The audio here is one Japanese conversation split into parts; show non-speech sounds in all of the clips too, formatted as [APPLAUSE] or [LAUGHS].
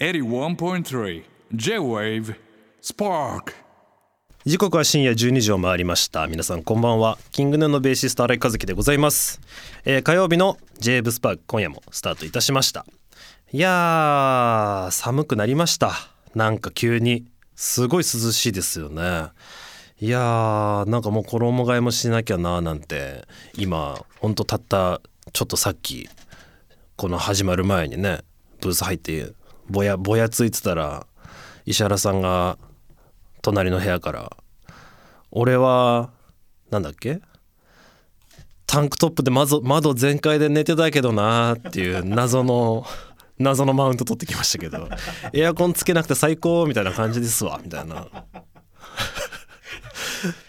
81.3 J-Wave Spark. 時刻は深夜12時を回りました。皆さんこんばんは。キングヌーのベーシスト新井和樹でございます、えー火曜日の j ブスパーク今夜もスタートいたしました。いやー寒くなりました。なんか急にすごい涼しいですよね。いやーなんかもう衣替えもしなきゃなーなんて今ほんとたったちょっとさっきこの始まる前にねブース入ってぼやぼやついてたら石原さんが隣の部屋から「俺はなんだっけ？タンクトップで窓窓全開で寝てたけどな」っていう謎の謎のマウント取ってきましたけど「エアコンつけなくて最高」みたいな感じですわみたいな。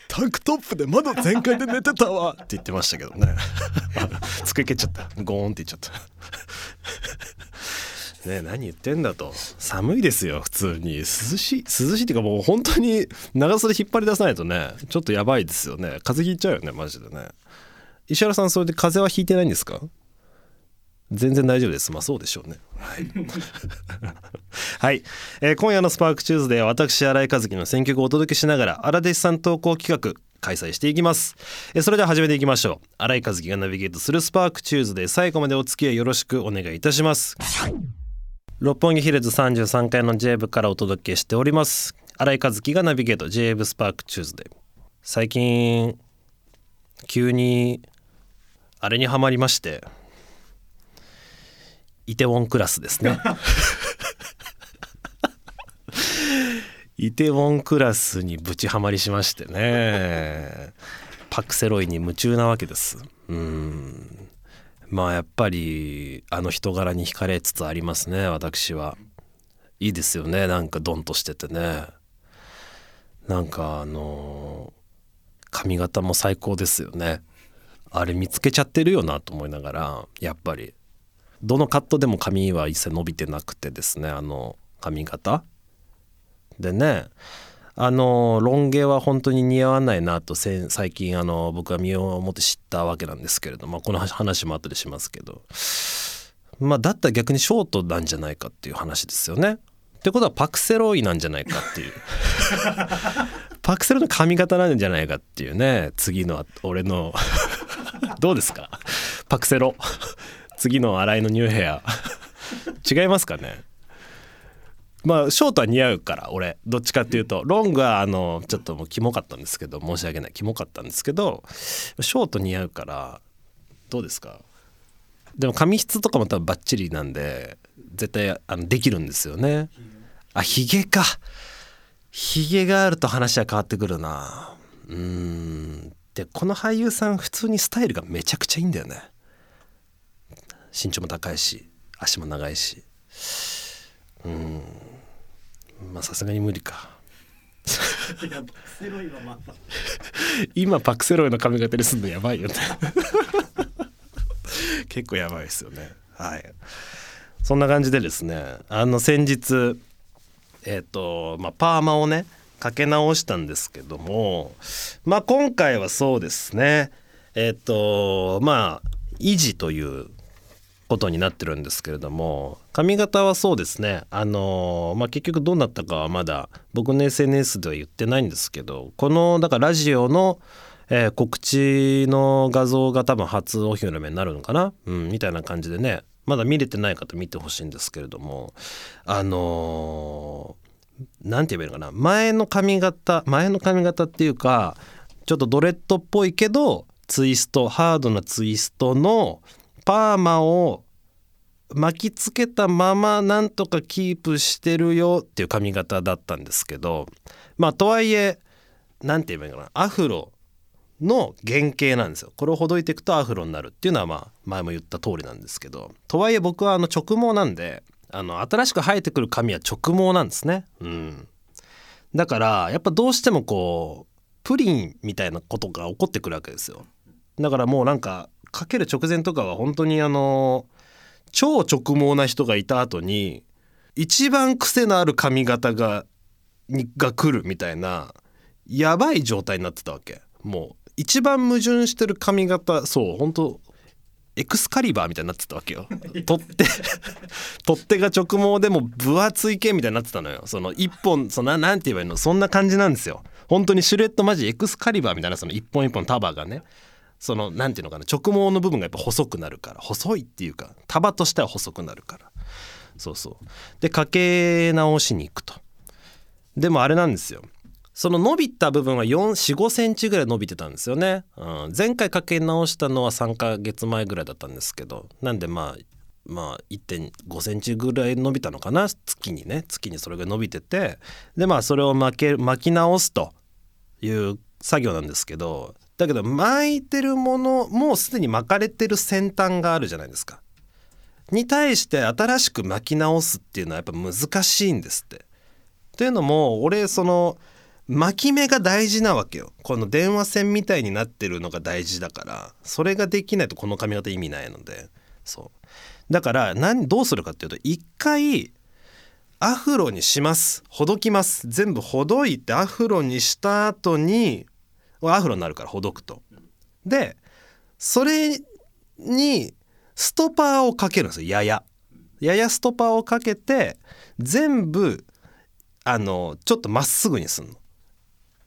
タンクトップで窓全開で寝てたわって言ってましたけどね。[LAUGHS] 机蹴っちゃった。ゴーンって言っちゃった。ね何言ってんだと。寒いですよ普通に。涼しい涼しいっていうかもう本当に長袖引っ張り出さないとねちょっとやばいですよね。風邪ひいちゃうよねマジでね。石原さんそれで風邪はひいてないんですか？全然大丈夫です。まあそうでしょうね。はい、はい。えー今夜の SPARK TUESDAY は私新井和樹の選曲をお届けしながら荒弟子さん投稿企画開催していきます、えーそれでは始めていきましょう。新井和樹がナビゲートする SPARK TUESDAY 最後までお付き合いよろしくお願いいたします。六本木ヒルズ33階の J 部からお届けしております。新井和樹がナビゲート。 J-WAVE SPARK TUESDAY。最近急にあれにはまりまして。イテウォンクラスですね。イテウォンクラスにぶちはまりしましてね。パクセロイに夢中なわけです。うん。まあやっぱりあの人柄に惹かれつつありますね私は。いいですよねなんかドンとしててね。なんかあの髪型も最高ですよね。あれ見つけちゃってるよなと思いながらやっぱり。どのカットでも髪は一切伸びてなくてですねあの髪型。でねあのロン毛は本当に似合わないなと最近あの僕は身をもって知ったわけなんですけれどもこの話も後でしますけど。まあだったら逆にショートなんじゃないかっていう話ですよね。ってことはパクセロイなんじゃないかっていう。[LAUGHS] パクセロイの髪型なんじゃないかっていうね。次の俺の。どうですか？パクセロ。次の新井のニューヘア。違いますかね？まあショートは似合うから俺。どっちかっていうと。ロングはあのちょっともうキモかったんですけど申し訳ないキモかったんですけどショート似合うからどうですか？でも髪質とかも多分バッチリなんで絶対あのできるんですよね。あヒゲか。ヒゲがあると話は変わってくるな。うーん。でこの俳優さん普通にスタイルがめちゃくちゃいいんだよね。身長も高いし足も長いし。うん。まあさすがに無理か。今パクセロイの髪型にすんのやばいよね。[LAUGHS] 結構やばいですよね。はい。そんな感じでですねあの先日えっ、とまあパーマをねかけ直したんですけどもまあ今回はそうですね。えっ、とまあ維持ということになってるんですけれども髪型はそうですね。あのまあ結局どうなったかはまだ僕の SNS では言ってないんですけどこのだからラジオの、えー告知の画像が多分初お披露目になるのかな、うん、みたいな感じでねまだ見れてない方見てほしいんですけれどもあのーて言えばいいのかな？前の髪型前の髪型っていうかちょっとドレッドっぽいけどツイストハードなツイストのパーマを巻きつけたままなんとかキープしてるよっていう髪型だったんですけどまあとはいえなんて言えばいいかな。アフロの原型なんですよ。これをほどいていくとアフロになるっていうのはまあ前も言った通りなんですけど。とはいえ僕はあの直毛なんであの新しく生えてくる髪は直毛なんですね。うん。だからやっぱどうしてもこうプリンみたいなことが起こってくるわけですよ。だからもうなんかかける直前とかは本当にあの超直毛な人がいた後に一番癖のある髪型がにが来るみたいなやばい状態になってたわけ。もう一番矛盾してる髪型そう本当エクスカリバーみたいになってたわけよ。[LAUGHS] 取っ手取っ手が直毛でも分厚い系みたいになってたのよ。その一本そのなんて言えばいいの？そんな感じなんですよ。本当にシュレットマジエクスカリバーみたいなその一本一本束がねそのなんていうのかな直毛の部分がやっぱ細くなるから細いっていうか束としては細くなるから。そうそう。でかけ直しに行くと。でもあれなんですよ。その伸びた部分は45センチぐらい伸びてたんですよね、うん、前回かけ直したのは3ヶ月前ぐらいだったんですけど。なんでまあまあ1.5センチぐらい伸びたのかな？月にね。月にそれが伸びてて。でまあそれを巻け巻き直すという作業なんですけど。だけど巻いてるものもうすでに巻かれてる先端があるじゃないですか。に対して新しく巻き直すっていうのはやっぱ難しいんですって。というのも俺その巻き目が大事なわけよ。この電話線みたいになってるのが大事だから。それができないとこの髪型意味ないので。そう。だから何どうするかっていうと一回アフロにします。ほどきます。全部ほどいてアフロにした後にアフロになるからほどくと。でそれにストパーをかけるんですよ。やや。ややストパーをかけて全部あのちょっとまっすぐにすんの。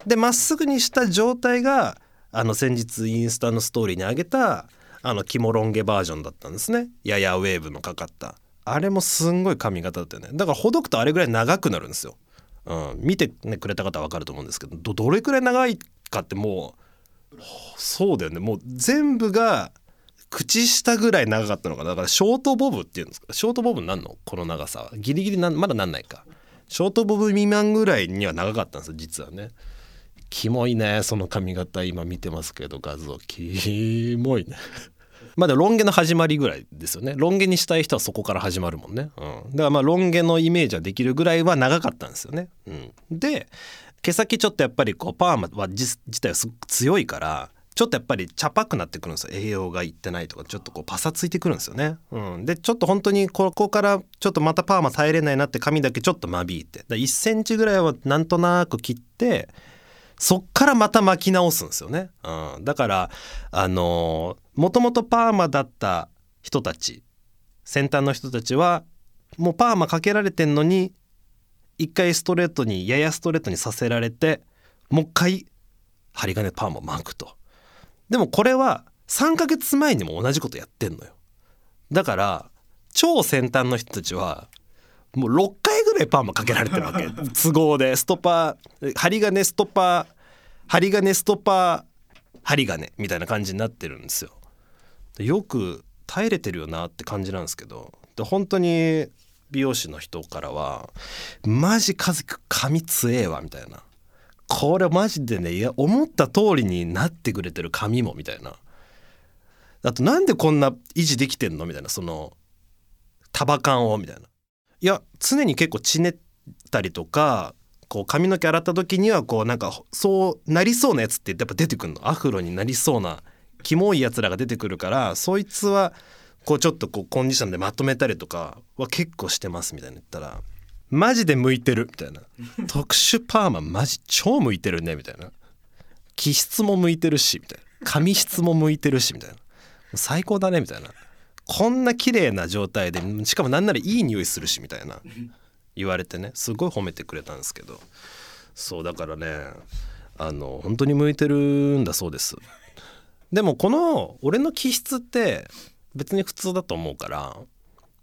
でまっすぐにした状態があの先日インスタのストーリーに上げたあのキモロン毛バージョンだったんですね。ややウェーブのかかった。あれもすんごい髪型だったよね。だからほどくとあれぐらい長くなるんですよ、うん、見て、ね、くれた方は分かると思うんですけどどれくらい長いかってもうそうだよね。もう全部が口下ぐらい長かったのかだからショートボブっていうんですか。ショートボブなんの？この長さは。ギリギリなまだなんないか。ショートボブ未満ぐらいには長かったんですよ実はね。キモいねその髪型今見てますけど画像。キモいね。[LAUGHS] まだロン毛の始まりぐらいですよね。ロン毛にしたい人はそこから始まるもんね、うん、だからまあロン毛のイメージはできるぐらいは長かったんですよね、うん、で毛先ちょっとやっぱりこうパーマは自体はすごく強いからちょっとやっぱり茶ぱくなってくるんですよ。栄養がいってないとかちょっとこうパサついてくるんですよね、うん、でちょっと本当にここからちょっとまたパーマ耐えれないなって髪だけちょっと間引いて。1センチぐらいはなんとなく切ってそっからまた巻き直すんですよね、うん、だからあのもともとパーマだった人たち先端の人たちはもうパーマかけられてんのに一回ストレートにややストレートにさせられてもう一回針金パーマ巻くと。でもこれは3ヶ月前にも同じことやってんのよ。だから超先端の人たちはもう6回ぐらいパーマかけられてるわけ。[LAUGHS] 都合で。ストパー針金ストパー針金ストパー針金みたいな感じになってるんですよ。よく耐えれてるよなって感じなんですけど。で本当に美容師の人からは「マジ和樹髪強えわ」みたいな。これマジでねいや思った通りになってくれてる髪もみたいな。あとなんでこんな維持できてんの？みたいな。その束感をみたいな。いや常に結構ちねったりとかこう髪の毛洗った時にはこうなんかそうなりそうなやつってやっぱ出てくるの。アフロになりそうなキモいやつらが出てくるからそいつはこうちょっとこうコンディションでまとめたりとかは結構してますみたいな言ったらマジで向いてるみたいな。特殊パーママジ超向いてるねみたいな。気質も向いてるしみたいな。髪質も向いてるしみたいな。最高だねみたいな。こんな綺麗な状態でしかもなんならいい匂いするしみたいな。言われてね。すごい褒めてくれたんですけど。そうだからねあの本当に向いてるんだそうです。でもこの俺の気質って別に普通だと思うから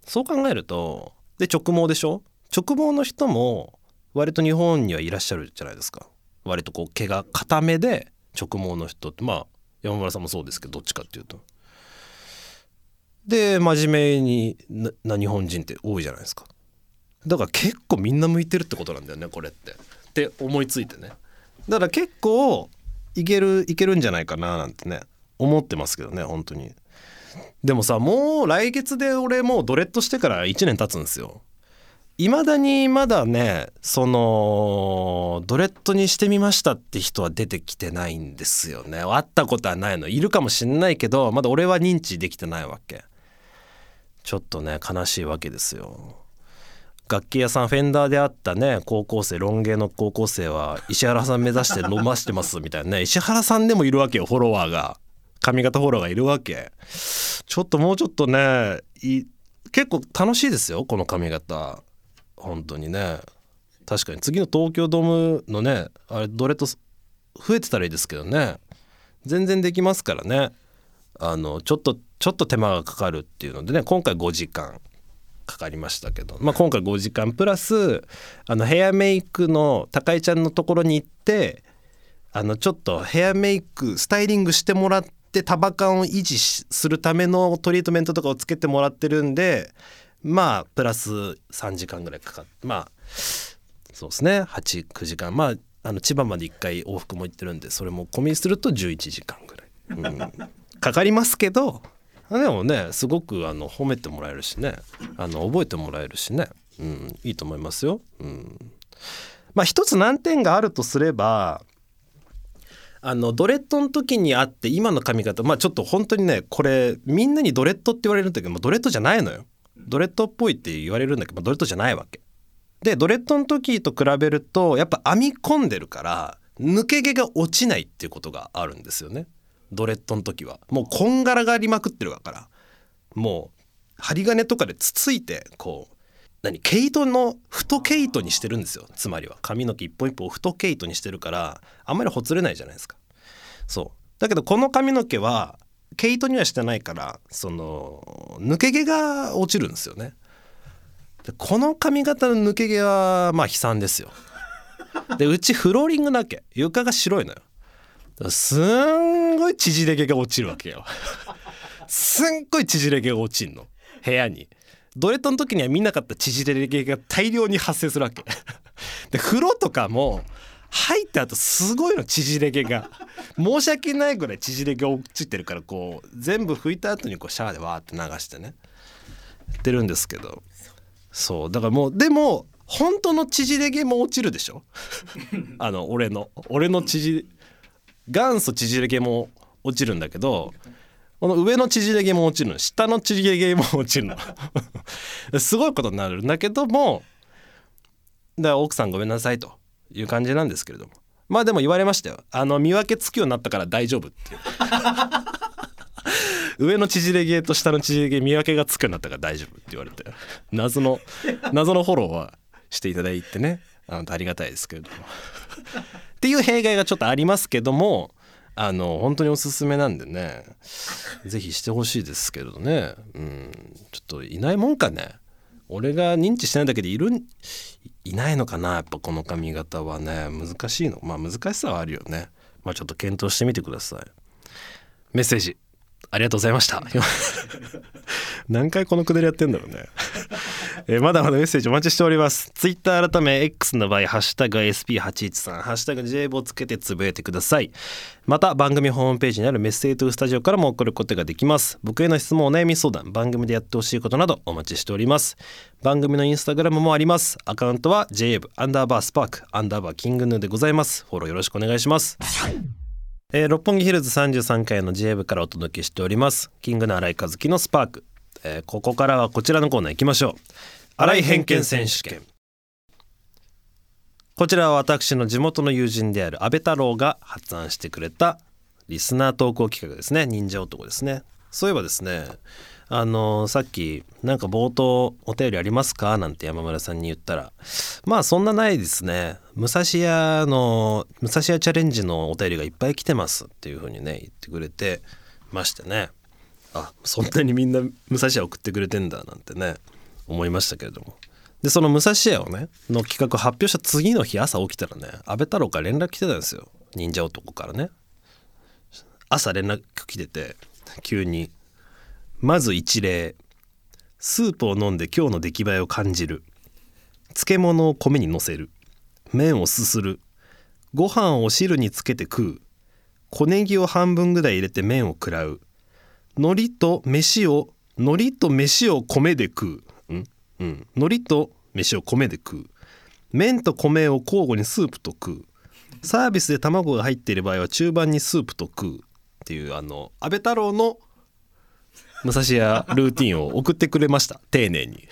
そう考えるとで直毛でしょ？直毛の人も割と日本にはいらっしゃるじゃないですか。割とこう毛が固めで直毛の人ってまあ山村さんもそうですけどどっちかっていうと。で真面目にな日本人って多いじゃないですか。だから結構みんな向いてるってことなんだよねこれって。って思いついてね。だから結構いけるいけるんじゃないかななんてね思ってますけどね本当に。でもさもう来月で俺もうドレッドしてから1年経つんですよ。いまだにまだねそのドレッドにしてみましたって人は出てきてないんですよね。会ったことはないの。いるかもしんないけどまだ俺は認知できてないわけ。ちょっとね悲しいわけですよ。楽器屋さんフェンダーであったね高校生ロン毛の高校生は石原さん目指して伸ばしてますみたいなね。石原さんでもいるわけよフォロワーが。髪型フォローがいるわけ。ちょっともうちょっとね結構楽しいですよこの髪型。本当にね。確かに次の東京ドームのねあれドレッド増えてたらいいですけどね。全然できますからね。あのちょっとちょっと手間がかかるっていうのでね。今回5時間かかりましたけど、まあ、今回5時間プラスあのヘアメイクの高井ちゃんのところに行ってあのちょっとヘアメイクスタイリングしてもらって束感を維持するためのトリートメントとかをつけてもらってるんでまあプラス3時間ぐらいかかってまあそうですね。89時間。まああの千葉まで1回往復も行ってるんでそれも込みすると11時間ぐらい、うん、[LAUGHS] かかりますけどでもねすごくあの褒めてもらえるしね。あの覚えてもらえるしね、うん、いいと思いますよ。うん、まあ一つ難点があるとすればあのドレッドの時にあって今の髪型まあちょっと本当にねこれみんなにドレッドって言われるんだけどもドレッドじゃないのよ。ドレッドっぽいって言われるんだけど、まあ、ドレッドじゃないわけ。でドレッドの時と比べるとやっぱ編み込んでるから抜け毛が落ちないっていうことがあるんですよね。ドレッドの時はもうこんがらがりまくってるわからもう針金とかでつついてこう何毛糸の太毛糸にしてるんですよ。つまりは。髪の毛一本一本太毛糸にしてるからあんまりほつれないじゃないですか。そう。だけどこの髪の毛は毛糸にはしてないからその抜け毛が落ちるんですよね。でこの髪型の抜け毛はまあ悲惨ですよ。でうちフローリングだけ。床が白いのよ。すんごい縮れ毛が落ちるわけよ。すんごい縮れ毛が落ちんの。部屋に。ドレッドの時には見なかった縮れ毛が大量に発生するわけ。[LAUGHS] で風呂とかも入った後すごいの縮れ毛が。[LAUGHS] 申し訳ないぐらい縮れ毛落ちてるからこう全部拭いた後にこうシャワーでわーって流してね。やってるんですけど。そう。だからもうでも本当の縮れ毛も落ちるでしょ？[LAUGHS] あの俺の俺の縮元祖縮れ毛も落ちるんだけどこの上の縮れ毛も落ちるの下の縮れ毛も落ちるの。[LAUGHS] すごいことになるんだけどもだから奥さんごめんなさいという感じなんですけれども。まあでも言われましたよ。あの見分けつくようになったから大丈夫っていう。[LAUGHS] 上の縮れ毛と下の縮れ毛見分けがつくようになったから大丈夫って言われて。謎の謎のフォローはしていただいてね。あのありがたいですけれども。っていう弊害がちょっとありますけどもあの本当におすすめなんでね。是非してほしいですけどね。うん。ちょっといないもんかね。俺が認知してないだけでいるいないのかな。やっぱこの髪型はね。難しいの。まあ難しさはあるよね。まあちょっと検討してみてください。メッセージありがとうございました。[LAUGHS] 何回このくだりやってんだろうね。えまだまだメッセージお待ちしております。ツイッター改め X の場合ハッシュタグ SP813 ハッシュタグ J ボをつけてつぶやいてください。また番組ホームページにあるメッセージトゥスタジオからも送ることができます。僕への質問お悩み相談番組でやってほしいことなどお待ちしております。番組のインスタグラムもあります。アカウントは JAB アンダーバースパークアンダーバーキングヌーでございます。フォローよろしくお願いします。えー、六本木ヒルズ33階の J 部からお届けしております。キングの新井和樹のスパーク、えー、ここからはこちらのコーナー行きましょう。新井偏見選手権。こちらは私の地元の友人である安倍太郎が発案してくれたリスナー投稿企画ですね。忍者男ですね。そういえばですねあのさっきなんか冒頭お便りありますか？なんて山村さんに言ったら。まあそんなないですね。武蔵屋の武蔵屋チャレンジのお便りがいっぱい来てますっていう風にね言ってくれてましてね。あそんなにみんな武蔵屋送ってくれてんだなんてね思いましたけれども。でその武蔵屋をねの企画発表した次の日朝起きたらね安倍太郎から連絡来てたんですよ。忍者男からね。朝連絡来てて急にまず一例スープを飲んで今日の出来栄えを感じる。漬物を米にのせる。麺をすする。ご飯を汁につけて食う。小ネギを半分ぐらい入れて麺を食らう。海苔と飯を海苔と飯を米で食う。うん？うん。海苔と飯を米で食う。麺と米を交互にスープと食う。サービスで卵が入っている場合は中盤にスープと食う。っていうあの安倍太郎の武蔵屋ルーティンを送ってくれました。丁寧に。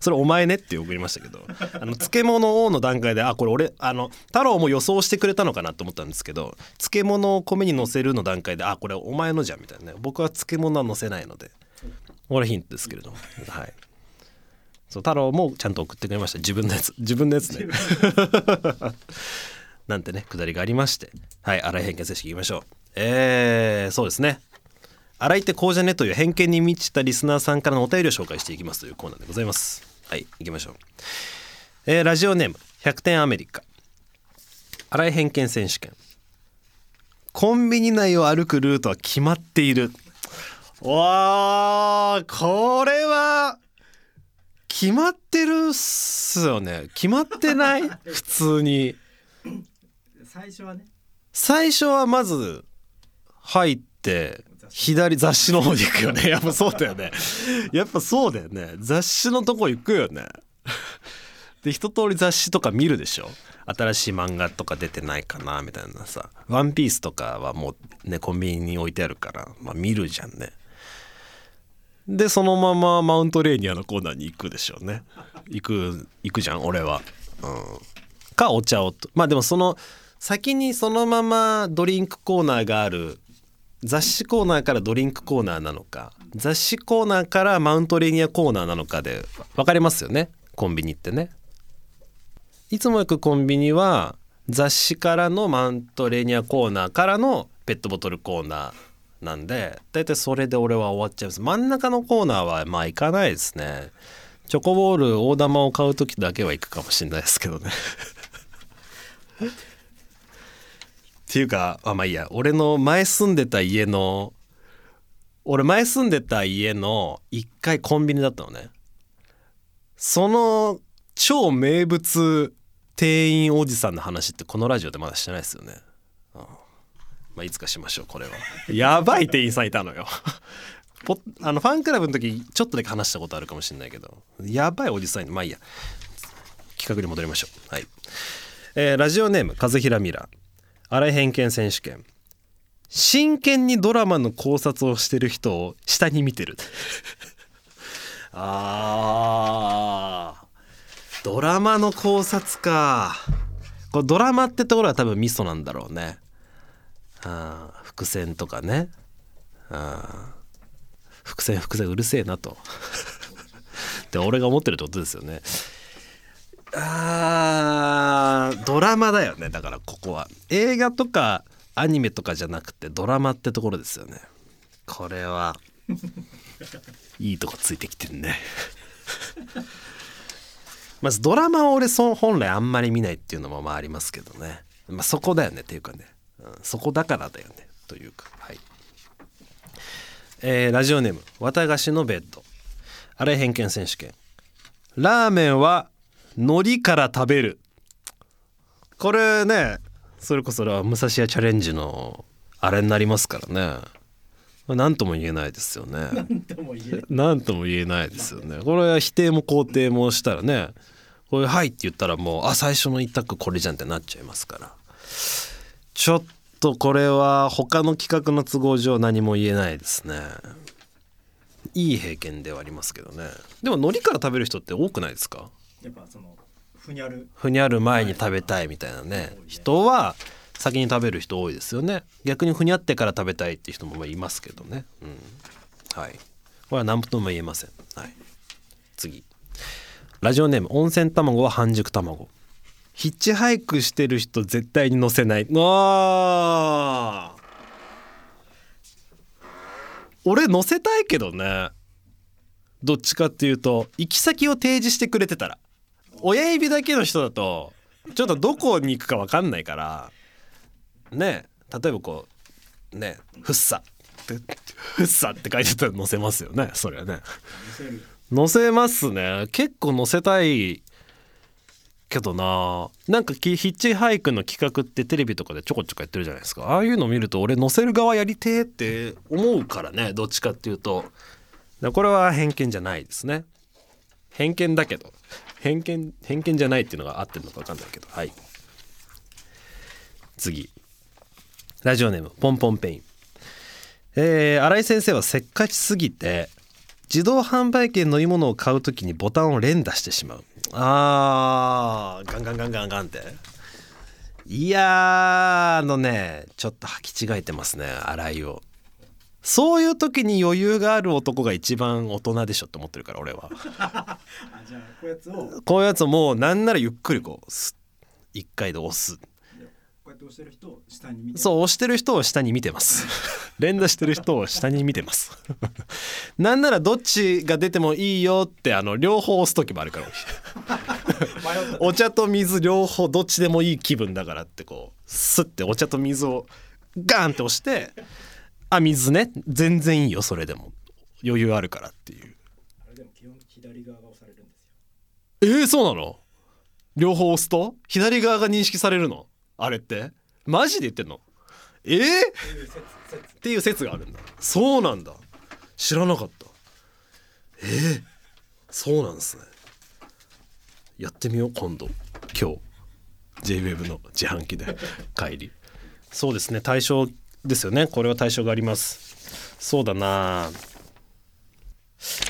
それお前ねって送りましたけど [LAUGHS] あの漬物王の段階であこれ俺あの太郎も予想してくれたのかなと思ったんですけど漬物を米に乗せるの段階であこれお前のじゃんみたいなね。僕は漬物は乗せないのでこれヒントですけれども。[LAUGHS] はい。そう太郎もちゃんと送ってくれました。自分のやつ自分のやつね [LAUGHS] なんてねくだりがありまして。はい荒井偏見正式いきましょう。えー、そうですね荒井ってこうじゃねという偏見に満ちたリスナーさんからのお便りを紹介していきますというコーナーでございます。はい行きましょう。えー、ラジオネーム100点アメリカ。荒井偏見選手権。コンビニ内を歩くルートは決まっている。わーこれは決まってるっすよね。決まってない？[LAUGHS] 普通に。最初はね。最初はまず入って左雑誌の方に行くよね。[LAUGHS] やっぱそうだよね。やっぱそうだよね。雑誌のとこ行くよね。で一通り雑誌とか見るでしょ。新しい漫画とか出てないかなみたいなさ「ワンピースとかはもうねコンビニに置いてあるから、まあ、見るじゃんね。でそのままマウントレーニアのコーナーに行くでしょうね。行く行くじゃん俺は。うん。かお茶をと。まあでもその先にそのままドリンクコーナーがある雑誌コーナーからドリンクコーナーなのか雑誌コーナーからマウントレーニアコーナーなのかで分かれますよね？コンビニってね。いつも行くコンビニは雑誌からのマウントレーニアコーナーからのペットボトルコーナーなんで大体それで俺は終わっちゃいます。真ん中のコーナーはまあ行かないですね。チョコボール大玉を買う時だけは行くかもしれないですけどね。っていうかあまあいいや。俺の前住んでた家の俺前住んでた家の1階コンビニだったのね。その超名物店員おじさんの話ってこのラジオでまだしてないですよね、うん。まあ、いつかしましょうこれは。[LAUGHS] やばい店員さんいたのよ。[LAUGHS] ポあのファンクラブの時ちょっとだけ話したことあるかもしれないけど。やばいおじさんまあいいや。企画に戻りましょう。はい、えーラジオネーム和平ミラー。荒井偏見選手権真剣にドラマの考察をしてる人を下に見てるあードラマの考察かこれドラマってところは多分ミソなんだろうねあ伏線とかねあ伏線伏線うるせえなとで俺が思ってるってことですよねあードラマだよね。だからここは。映画とかアニメとかじゃなくてドラマってところですよね。これは。いいとこついてきてんね。[LAUGHS] まずドラマを俺そ本来あんまり見ないっていうのもまあありますけどね。まあそこだよねっていうかね、うん、そこだからだよね。というか。はい。えーラジオネーム「綿菓子のベッド」荒井偏見選手権。ラーメンは海苔から食べる。これねそれこそ武蔵屋チャレンジのあれになりますからね。何とも言えないですよね。とも言えない。[LAUGHS] 何とも言えないですよね。これは否定も肯定もしたらねこれ「はい」って言ったらもうあ最初の一択これじゃんってなっちゃいますから。ちょっとこれは他の企画の都合上何も言えないですね。いい偏見ではありますけどね。でも海苔から食べる人って多くないですか？やっぱそのふにゃるふにゃる前に食べたいみたいなね。人は先に食べる人多いですよね。逆にふにゃってから食べたいっていう人もまあいますけどね。うん。はい。これは何とも言えません。はい。次。ラジオネーム温泉卵は半熟卵。ヒッチハイクしてる人絶対に乗せない。あー。俺乗せたいけどね。どっちかっていうと行き先を提示してくれてたら親指だけの人だとちょっとどこに行くか分かんないからね例えばこうね「フッサ」って「フッサ」って書いてたら載せますよねそれはね。載せますね。結構載せたいけどな。なんかヒッチハイクの企画ってテレビとかでちょこちょこやってるじゃないですか。ああいうの見ると俺載せる側やりてえって思うからねどっちかっていうと。これは偏見じゃないですね。偏見だけど。偏見偏見じゃないっていうのが合ってるのか分かんないけど。はい。次。ラジオネームポンポンペイン。えー、新井先生はせっかちすぎて自動販売機で飲み物を買う時にボタンを連打してしまう。あーガンガンガンガンガンって。いやーあのねちょっと履き違えてますね洗いを。そういう時に余裕がある男が一番大人でしょって思ってるから俺は。[LAUGHS] あじゃあこういうやつを。ここういうやつもうなんならゆっくりこうスッ一回で押す。うやって押してる人を下に見てそう押してる人を下に見てます。[LAUGHS] 連打してる人を下に見てます。[LAUGHS] なんならどっちが出てもいいよってあの両方押す時もあるから。お茶と水両方どっちでもいい気分だからってこうスッてお茶と水をガーンって押してあ水ね。全然いいよそれでも。余裕あるからっていう。あれでも基本左側が押されるんですよ。えー、そうなの？両方押すと？左側が認識されるの？あれって？マジで言ってんの？えー、っていう説説っていう説があるんだ。そうなんだ。知らなかった。えー、そうなんですね。やってみよう今度。今日。JWEB の自販機で。帰り。そうですね。対象ですよね。これは対象があります。そうだな。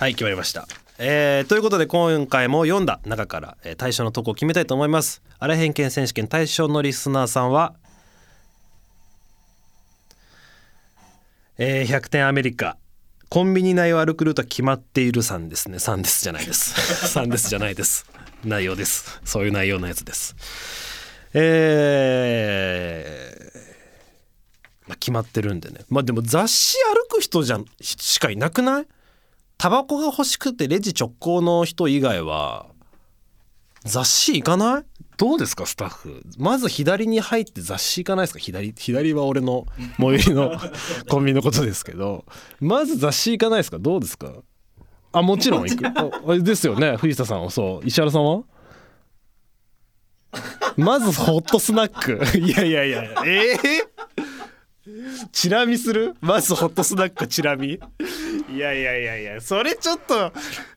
はい決まりました。えーということで今回も読んだ中から、えー対象のとこを決めたいと思います。あら偏見選手権対象のリスナーさんはえー、100点アメリカ。コンビニ内を歩くルート決まっているさんですね。さんですじゃないです。[LAUGHS] さんですじゃないです。内容です。そういう内容のやつです。えーまあ、決まってるんでね。まあでも雑誌歩く人じゃんしかいなくない？タバコが欲しくてレジ直行の人以外は雑誌行かない？どうですかスタッフ？まず左に入って雑誌行かないですか？左左は俺の最寄りの [LAUGHS] コンビニのことですけど。まず雑誌行かないですか？どうですか？あもちろん行く。ですよね藤田さんは？そう。石原さんは？まずホットスナック。[LAUGHS] いやいやいや。ええチラ見する？まずホットスナックチラ見？いやいやいやいやそれちょっと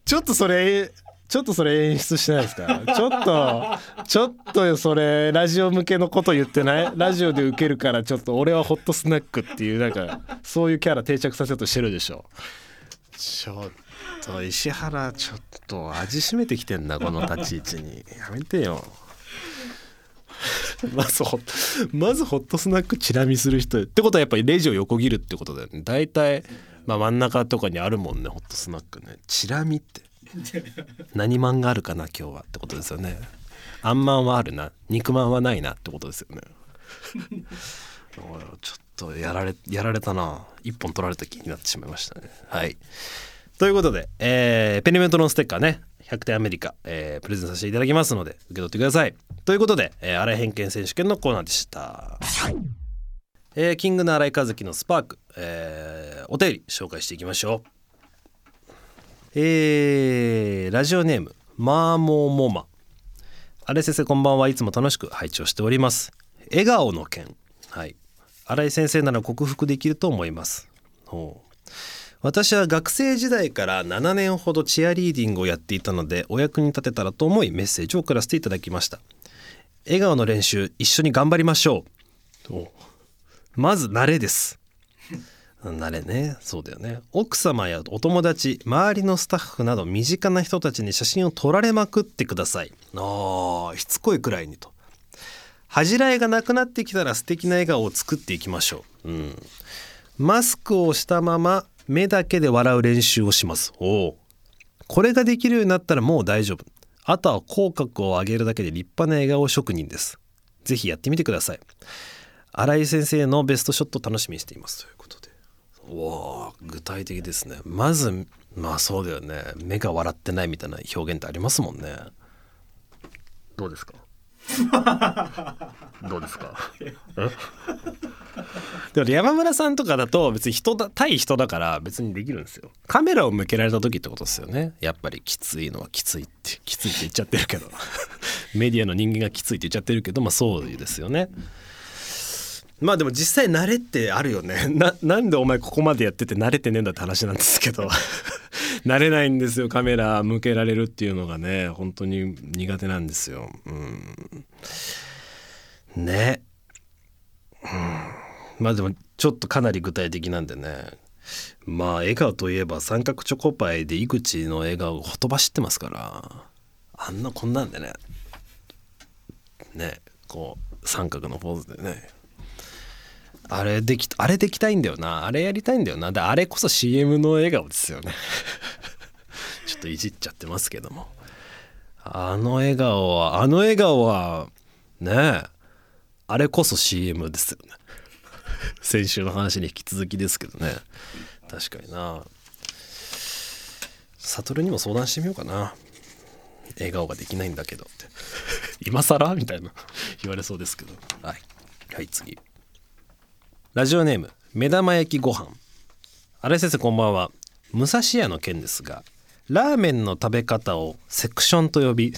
ちょっとそれちょっとそれ演出してないですか？ちょっとちょっとそれラジオ向けのこと言ってない？ラジオで受けるからちょっと俺はホットスナックっていうなんかそういうキャラ定着させようとしてるでしょちょっと石原ちょっと味しめてきてんなこの立ち位置に。やめてよ。[LAUGHS] まずホまずホットスナックチラ見する人ってことはやっぱりレジを横切るってことだよね。大体、まあ、真ん中とかにあるもんねホットスナックね。チラ見って。何マンがあるかな今日はってことですよね。あんまんはあるな。肉まんはないなってことですよね。ちょっとやられやられたな。一本取られた気になってしまいましたね。はい。ということで、えーペニメントのステッカーね。100点アメリカ、えープレゼントさせていただきますので受け取ってください。ということで、えー、荒井偏見選手権のコーナーでした、えーキングの荒井和樹のスパーク、えーお便り紹介していきましょう。えーラジオネームマーモーモマ。荒井先生こんばんは。いつも楽しく拝聴しております。笑顔の件。はい。荒井先生なら克服できると思います。ほう。私は学生時代から7年ほどチアリーディングをやっていたのでお役に立てたらと思いメッセージを送らせていただきました。笑顔の練習一緒に頑張りましょう。お。まず慣れです。慣れね。そうだよね。奥様やお友達周りのスタッフなど身近な人たちに写真を撮られまくってください。あーしつこいくらいにと。恥じらいがなくなってきたら素敵な笑顔を作っていきましょう、うん、マスクをしたまま目だけで笑う練習をします。おおこれができるようになったらもう大丈夫。あとは口角を上げるだけで立派な笑顔職人です。ぜひやってみてください。新井先生のベストショット楽しみにしています。ということで。おー具体的ですね。まずまあそうだよね。目が笑ってないみたいな表現ってありますもんね。どうですか？[LAUGHS] どうですか？でも山村さんとかだと別に人だ対人だから別にできるんですよ。カメラを向けられた時ってことですよね。やっぱりきついのはきついってきついって言っちゃってるけど。[LAUGHS] メディアの人間がきついって言っちゃってるけどまあそうですよね。まあでも実際慣れってあるよね。ななんでお前ここまでやってて慣れてねえんだって話なんですけど。[LAUGHS] 慣れないんですよカメラ向けられるっていうのがね本当に苦手なんですよ。うん。ね。うん。まあでもちょっとかなり具体的なんでね。まあ笑顔といえば三角チョコパイで井口の笑顔をほとばしってますからあんなこんなんでね。ね。こう三角のポーズでね。あれできあれできたいんだよな。あれやりたいんだよな。であれこそ CM の笑顔ですよね。[LAUGHS] ちょっといじっちゃってますけども。あの笑顔はあの笑顔はねえあれこそ CM ですよね。先週の話に引き続きですけどね。確かにな。悟にも相談してみようかな。笑顔ができないんだけどって。今更？みたいな。言われそうですけど。はい。はい次。ラジオネーム目玉焼きご飯。新井先生こんばんは。武蔵屋の件ですがラーメンの食べ方をセクションと呼び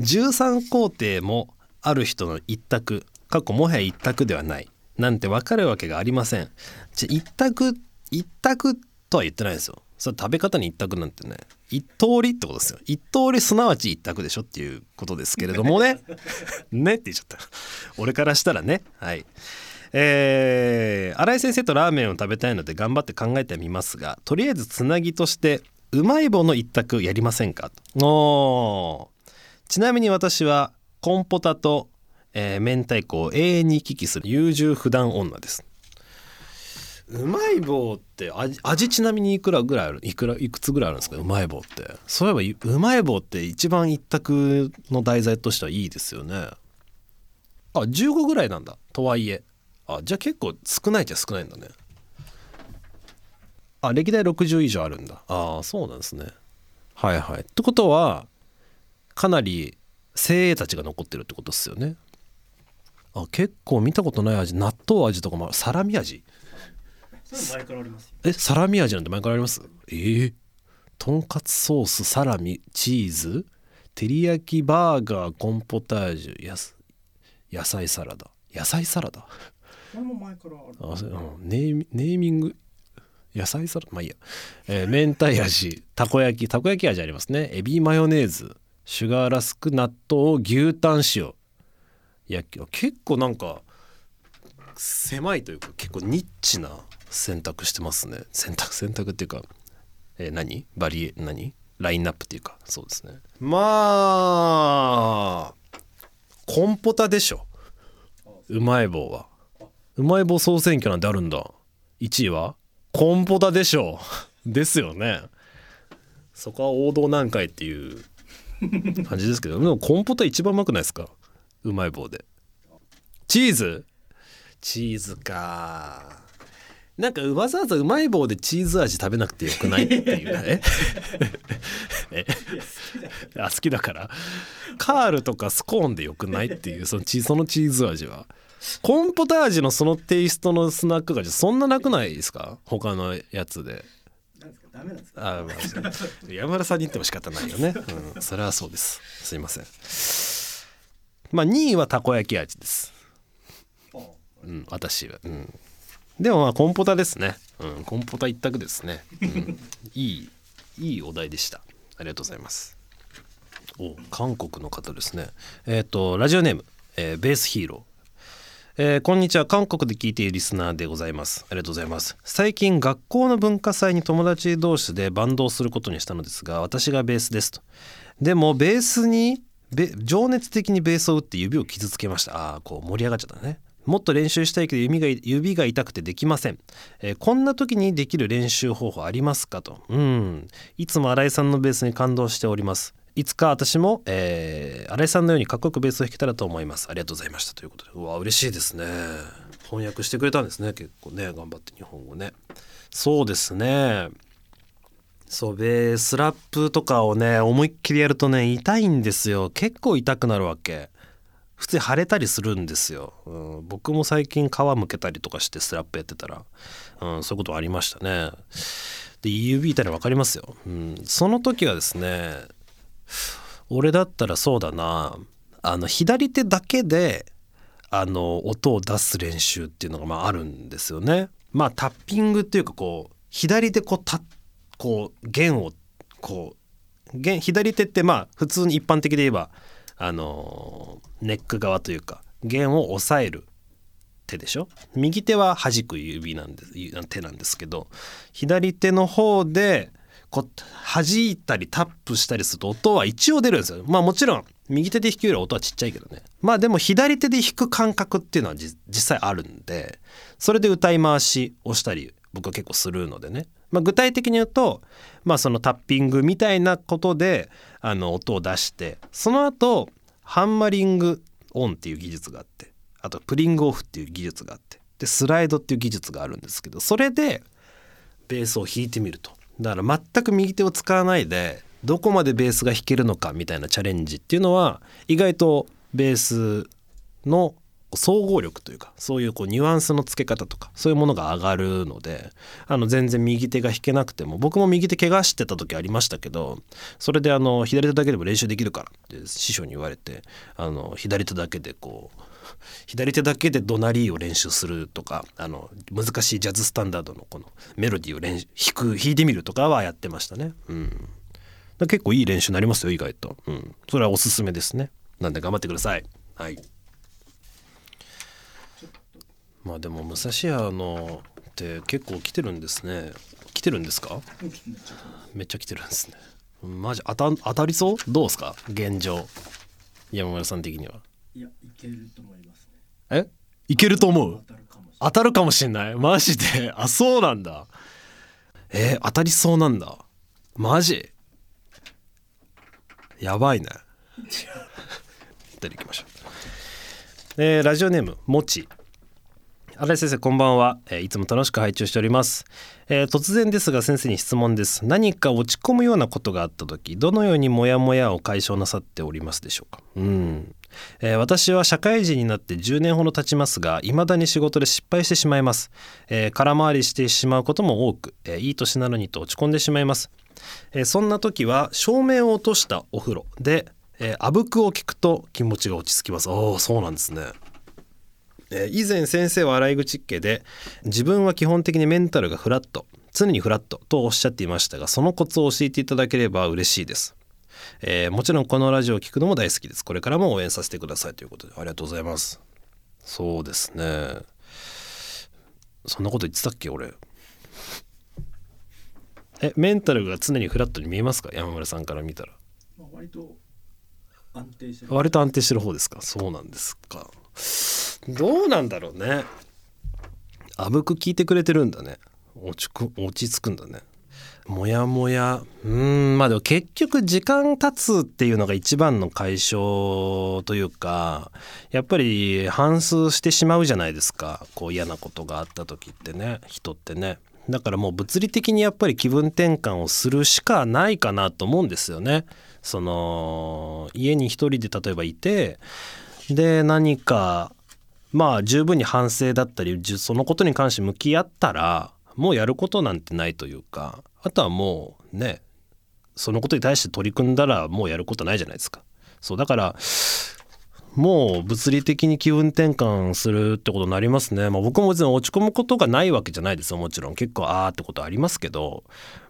13工程もある人の一択過去もはや一択ではないなんて分かるわけがありません。じゃ一択一択とは言ってないですよ。それ食べ方に一択なんてね一通りってことですよ。一通りすなわち一択でしょっていうことですけれどもね。[LAUGHS] ねって言っちゃった。俺からしたらね。はいえー、新井先生とラーメンを食べたいので頑張って考えてみますがとりあえずつなぎとしてうまい棒の一択やりませんか？おちなみに私はコンポタと、えー、明太子を永遠に行き来する優柔不断女です。うまい棒って味味ちなみにいくらぐらいある？いくらいくつぐらいあるんですか？うまい棒って。そういえばうまい棒って一番一択の題材としてはいいですよね。あ15ぐらいなんだ。とはいえ。あじゃあ結構少ないじゃ少ないんだね。あ歴代60以上あるんだ。ああそうなんですね。はいはい。ってことはかなり精鋭たちが残ってるってことですよね。あ結構見たことない味。納豆味とかもサラミ味？それ前からありますよ。えサラミ味なんて前からあります？えー、とんかつソースサラミチーズ？照り焼きバーガーコンポタージュやす野菜サラダ。野菜サラダ？これも前からある。あそううん。ネーミネーミング野菜サラまあいいや、えー明太味たこ焼き。たこ焼き味ありますね。エビマヨネーズシュガーラスク納豆牛タン塩。いや結構なんか狭いというか結構ニッチな選択してますね。選択選択っていうか、えー何？バリエ何？ラインナップっていうか。そうですね。まあコンポタでしょ。うまい棒は。うまい棒総選挙なんてあるんだ。1位はコンポタでしょ。う [LAUGHS] ですよね。そこは王道南海っていう感じですけど。でもコンポタ一番うまくないですか？うまい棒で。チーズ？チーズか。なんかわざわざうまい棒でチーズ味食べなくてよくないっていう。[LAUGHS] え？[LAUGHS] え？あ好きだから。カールとかスコーンでよくないっていうそのチそのチーズ味はコンポタージュのそのテイストのスナックがそんななくないですか？他のやつで。なんですか？ダメなんですか？あまあ山田さんに言っても仕方ないよね、[LAUGHS] うん、それはそうです。すいません。まあ2位はたこ焼き味です。あう。ん私は。うん。でもまあコンポタですね。うんコンポタ一択ですね、うん、いいいいお題でした。ありがとうございます。お韓国の方ですね。えっ、とラジオネーム、えーベースヒーローえーこんにちは。韓国で聞いているリスナーでございます。ありがとうございます。最近学校の文化祭に友達同士でバンドをすることにしたのですが私がベースですと。でもベースに情熱的にベースを打って指を傷つけました。ああこう盛り上がっちゃったね。もっと練習したいけど指が指が痛くてできません、えーこんな時にできる練習方法ありますかと。うん。いつも新井さんのベースに感動しております。いつか私も、えー新井さんのようにかっこよくベースを弾けたらと思います。ありがとうございましたということで。うわ嬉しいですね。翻訳してくれたんですね。結構ね頑張って日本語ね。そうですね。そうベースラップとかをね思いっきりやるとね痛いんですよ。結構痛くなるわけ。普通に腫れたりするんですよ、うん、僕も最近皮むけたりとかしてスラップやってたら、うん、そういうことありましたね。で指痛いの分かりますよ、うん、その時はですね俺だったらそうだなあの左手だけであの音を出す練習っていうのがまああるんですよね。まあタッピングっていうかこう左手こうたこう弦をこう弦左手ってまあ普通に一般的で言えばあのネック側というか弦を押さえる手でしょ？右手は弾く指なんです手なんですけど左手の方でこう弾いたりタップしたりすると音は一応出るんですよ。まあもちろん右手で弾くより音はちっちゃいけどね。まあでも左手で弾く感覚っていうのは実際あるんでそれで歌い回しをしたり僕は結構するのでね、まあ、具体的に言うと、まあ、そのタッピングみたいなことであの音を出してその後ハンマリングオンっていう技術があってあとプリングオフっていう技術があってでスライドっていう技術があるんですけどそれでベースを弾いてみると。だから全く右手を使わないでどこまでベースが弾けるのかみたいなチャレンジっていうのは意外とベースの総合力というかそういうこうニュアンスの付け方とかそういうものが上がるのであの全然右手が弾けなくても僕も右手怪我してた時ありましたけどそれであの左手だけでも練習できるからって師匠に言われてあの左手だけでこう左手だけでドナリーを練習するとかあの難しいジャズスタンダードのこのメロディーを練弾く弾いてみるとかはやってましたね。うん。結構いい練習になりますよ意外と、うん、それはおすすめですね。なんで頑張ってください。はい。まあでも武蔵屋のって結構来てるんですね。来てるんですか？めっちゃ来てるんですね。マジ当た当たりそう？どうですか？現状。山村さん的にはいやいけると思いますね。え？いけると思う？当たるかもしんない？[LAUGHS] マジで？あそうなんだ。えー当たりそうなんだ。マジ？やばいね。[LAUGHS] で行きましょう。えーラジオネームもち新井先生こんばんは、えーいつも楽しく拝聴しております、えー突然ですが先生に質問です。何か落ち込むようなことがあった時どのようにモヤモヤを解消なさっておりますでしょうか？うん。えー私は社会人になって10年ほど経ちますが未だに仕事で失敗してしまいます、え空回りしてしまうことも多く、えいい年なのにと落ち込んでしまいます、えそんな時は照明を落としたお風呂で、えー、あぶくを聞くと気持ちが落ち着きます。おおそうなんですね。えー以前先生は洗い口っ気で自分は基本的にメンタルがフラット常にフラットとおっしゃっていましたがそのコツを教えていただければ嬉しいです、えーもちろんこのラジオを聞くのも大好きです。これからも応援させてくださいということでありがとうございます。そうですね。そんなこと言ってたっけ俺。えメンタルが常にフラットに見えますか？山村さんから見たら。まあ、割と安定してる。割と安定してる方ですか？そうなんですかどうなんだろうね。あぶく聞いてくれてるんだね。落ちく落ち着くんだね。もやもや。うんまあでも結局時間経つっていうのが一番の解消というかやっぱり反数してしまうじゃないですか。こう嫌なことがあった時ってね人ってね。だからもう物理的にやっぱり気分転換をするしかないかなと思うんですよね。その家に一人で例えばいてで何かまあ十分に反省だったりそのことに関して向き合ったらもうやることなんてないというかあとはもうねそのことに対して取り組んだらもうやることないじゃないですか。そうだからもう物理的に気分転換するってことになりますね。まあ、僕も別に落ち込むことがないわけじゃないですよもちろん結構あーってことありますけど、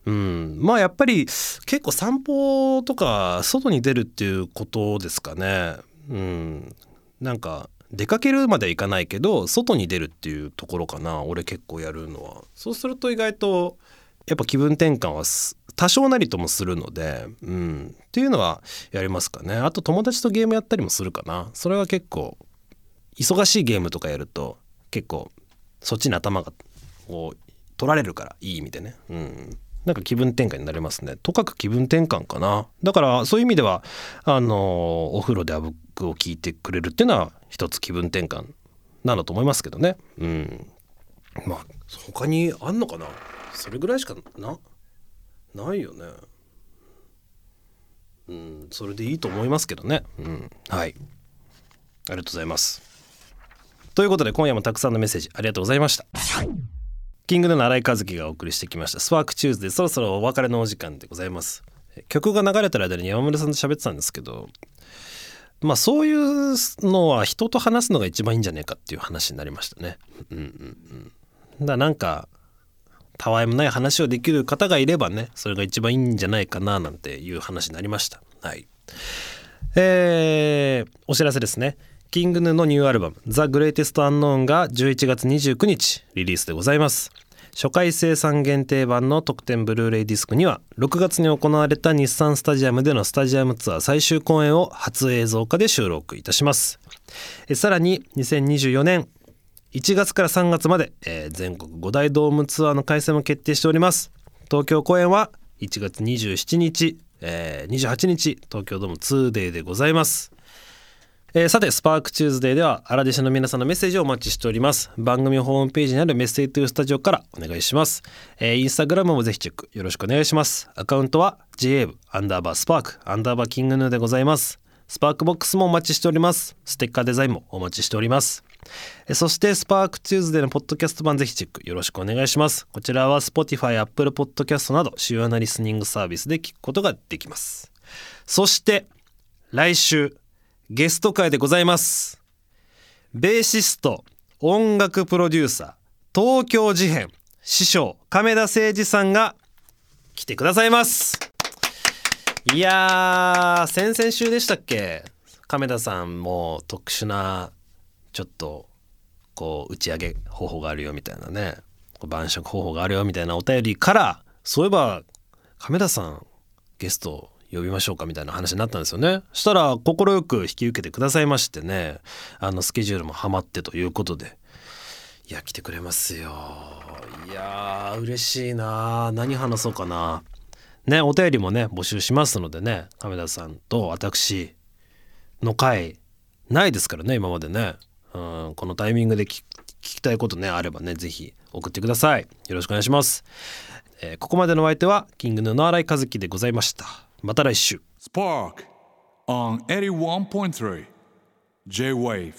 うん、まあやっぱり結構散歩とか外に出るっていうことですかね。うん、なんか出かけるまではいかないけど外に出るっていうところかな。俺結構やるのは。そうすると意外とやっぱ気分転換は多少なりともするので、うん、っていうのはやりますかね。あと友達とゲームやったりもするかな。それは結構忙しいゲームとかやると結構そっちに頭がこう取られるからいい意味でね、うん、なんか気分転換になりますね。とかく気分転換かな。だからそういう意味ではあのお風呂であぶくを聞いてくれるっていうのは一つ気分転換なんだと思いますけどね。うん。まあ他にあんのかな？それぐらいしかなないよね。うんそれでいいと思いますけどね。うん。はい。ありがとうございます。ということで今夜もたくさんのメッセージありがとうございました。キングの新井和樹がお送りしてきました。スパークチューズでそろそろお別れのお時間でございます。曲が流れてる間に山村さんと喋ってたんですけどまあそういうのは人と話すのが一番いいんじゃねえかっていう話になりましたね。うんうんうん。だなんかたわいもない話をできる方がいればねそれが一番いいんじゃないかななんていう話になりました。はい。えーお知らせですね。キングヌのニューアルバム「ザ・グレイテスト・アンノーン」が11月29日リリースでございます。初回生産限定版の特典ブルーレイディスクには6月に行われた日産スタジアムでのスタジアムツアー最終公演を初映像化で収録いたします。さらに2024年1月から3月まで、全国5大ドームツアーの開催も決定しております。東京公演は1月27日、えー28日東京ドーム 2 days でございます。えーさて SPARK TUESDAY ではアラディシャの皆さんのメッセージをお待ちしております。番組ホームページにある message to studio からお願いします、えーインスタグラムもぜひチェックよろしくお願いします。アカウントは GAV アンダーバースパークアンダーバーキングヌーでございます。SPARK BOX もお待ちしております。ステッカーデザインもお待ちしております。そして SPARK TUESDAY のポッドキャスト版ぜひチェックよろしくお願いします。こちらは Spotify、Apple Podcast など主要なリスニングサービスで聞くことができます。そして来週ゲスト回でございます。ベーシスト音楽プロデューサー東京事変師匠亀田誠治さんが来てくださいます。いやー先々週でしたっけ？亀田さんも特殊なちょっとこう打ち上げ方法があるよみたいなね。晩酌方法があるよみたいなお便りからそういえば亀田さんゲスト呼びましょうかみたいな話になったんですよね。したら快く引き受けてくださいましてね。あのスケジュールもハマってということで。いや来てくれますよ。いやー嬉しいな何話そうかな。ねお便りもね募集しますのでね。亀田さんと私の回ないですからね今までね。うんこのタイミングで聞聞きたいことねあればねぜひ送ってください。よろしくお願いします、えーここまでのお相手はキングヌの新井和樹でございました。また来週 Spark on 81.3 J Wave.